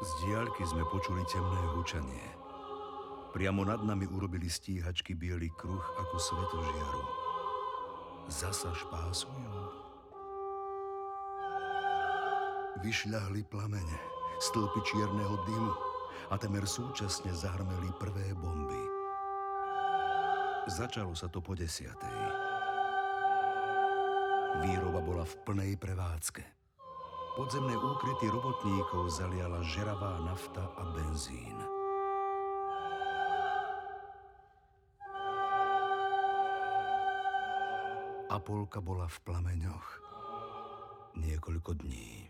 Z diaľky sme počuli temné hučanie. Priamo nad nami urobili stíhačky biely kruh ako svetožiaru. Zasa špásujú. Vyšľahli plamene, stĺpy čierneho dymu a temer súčasne zahrmeli prvé bomby. Začalo sa to po desiatej. Výroba bola v plnej prevádzke. Podzemné úkryty robotníkov zaliala žeravá nafta a benzín. Apolka bola v plameňoch niekoľko dní.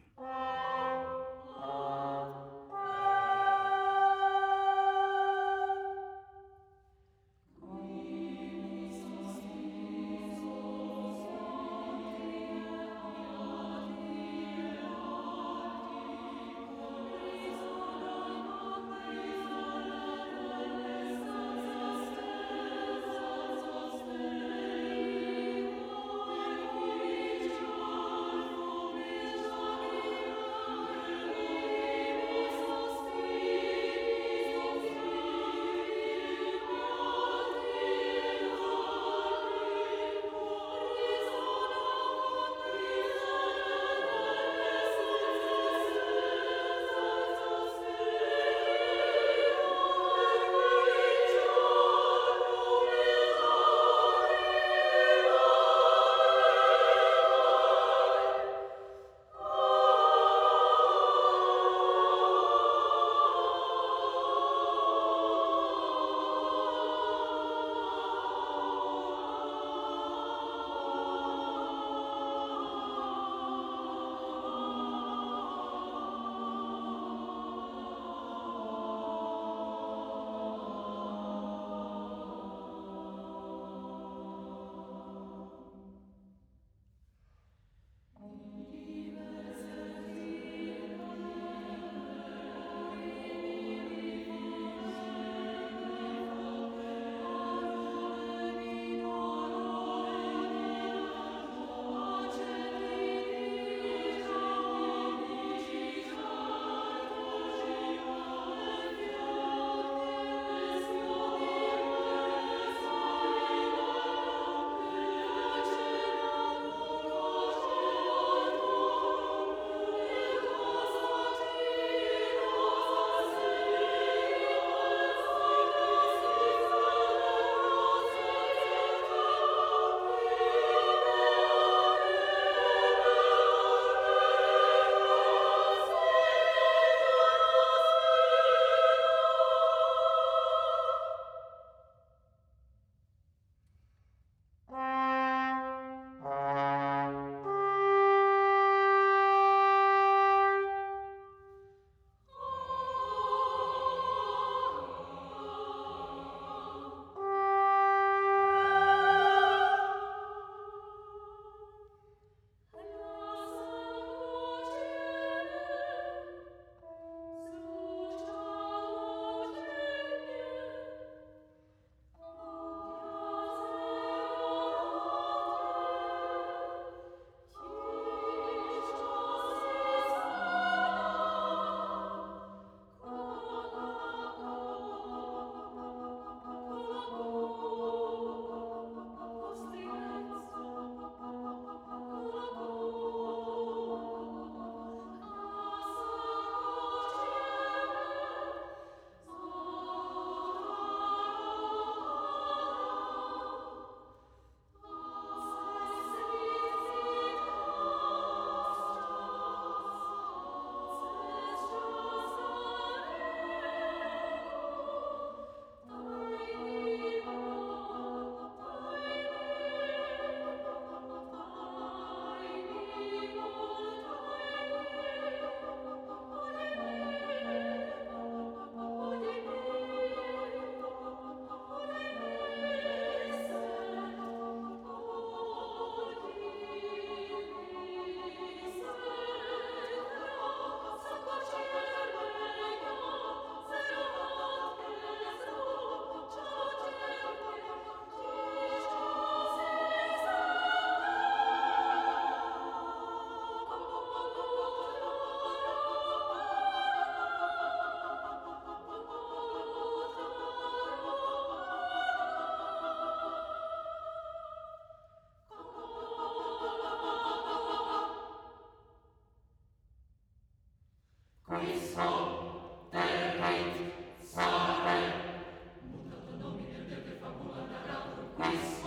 Peace.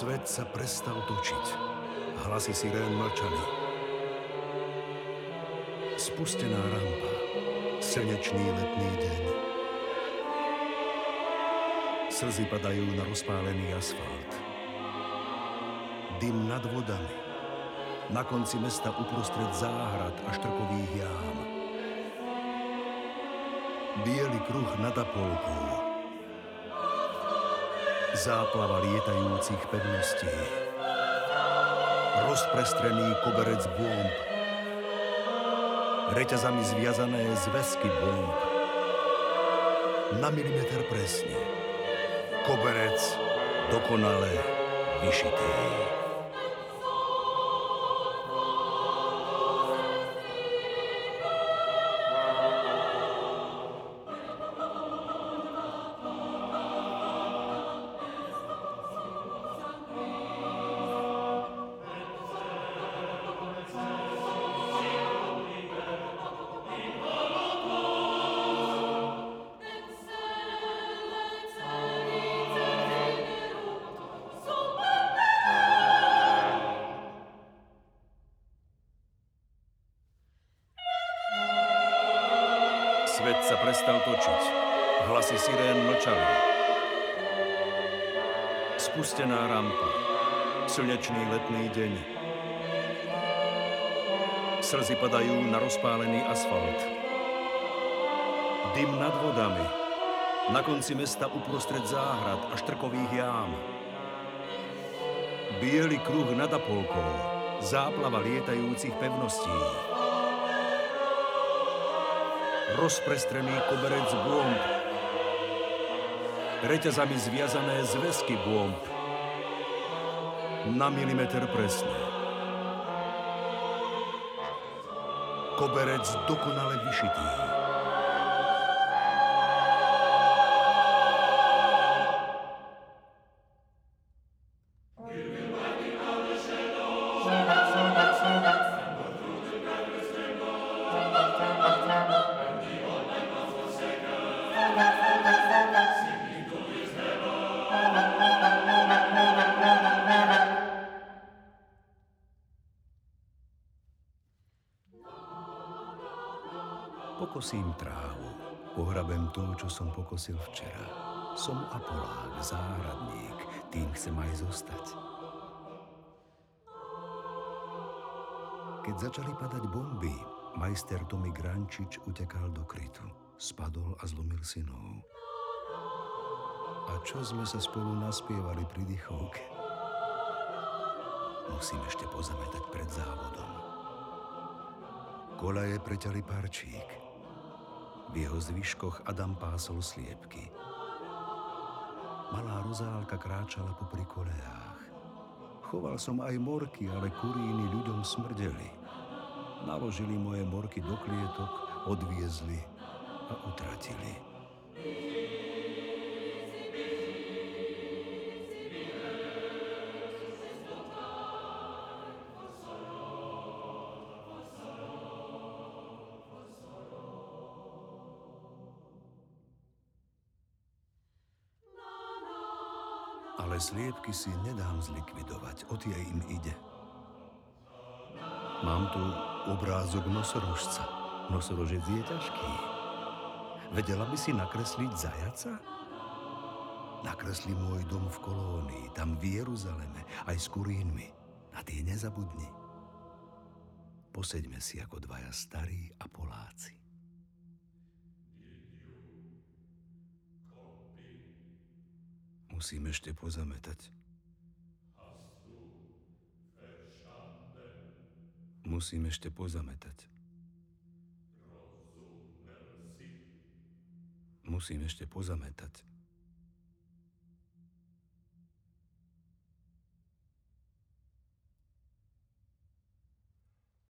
Svet sa prestal točiť. Hlasy sirén mlčali. Spustená rampa. Slnečný letný deň. Slzy padajú na rozpálený asfalt. Dym nad vodami. Na konci mesta uprostred záhrad a štrkových jám. Bielý kruh nad Apolkou záplava lietajúcich pevností. Rozprestrený koberec bomb. Reťazami zviazané zväzky bomb. Na milimeter presne. Koberec dokonale vyšitý. Prestal točiť. Hlasy sirén mlčali. Spustená rampa. Slnečný letný deň. Slzy padajú na rozpálený asfalt. Dym nad vodami. Na konci mesta uprostred záhrad a štrkových jám. Bielý kruh nad Apolkou. Záplava lietajúcich pevností rozprestrený koberec bomb, reťazami zviazané zväzky bomb, na milimeter presne. Koberec dokonale vyšitý. Pokosím trávu, pohrabem to, čo som pokosil včera. Som Apolák, záhradník, tým chcem aj zostať. Keď začali padať bomby, majster Tomi Grančič utekal do krytu. Spadol a zlomil si nohu. A čo sme sa spolu naspievali pri dychovke? Musím ešte pozametať pred závodom. Kolaje preťali parčík. V jeho zvyškoch Adam pásol sliepky. Malá rozálka kráčala popri kolejách. Choval som aj morky, ale kuríny ľuďom smrdeli. Naložili moje morky do klietok, odviezli a utratili. Ale sliepky si nedám zlikvidovať, o tie im ide. Mám tu obrázok nosorožca. Nosorožec je ťažký. Vedela by si nakresliť zajaca? Nakresli môj dom v kolónii, tam v Jeruzaleme, aj s kurínmi. Na tie nezabudni. Poseďme si ako dvaja starí a Poláci. Musím ešte pozametať. Musím ešte pozametať. Musím ešte pozametať.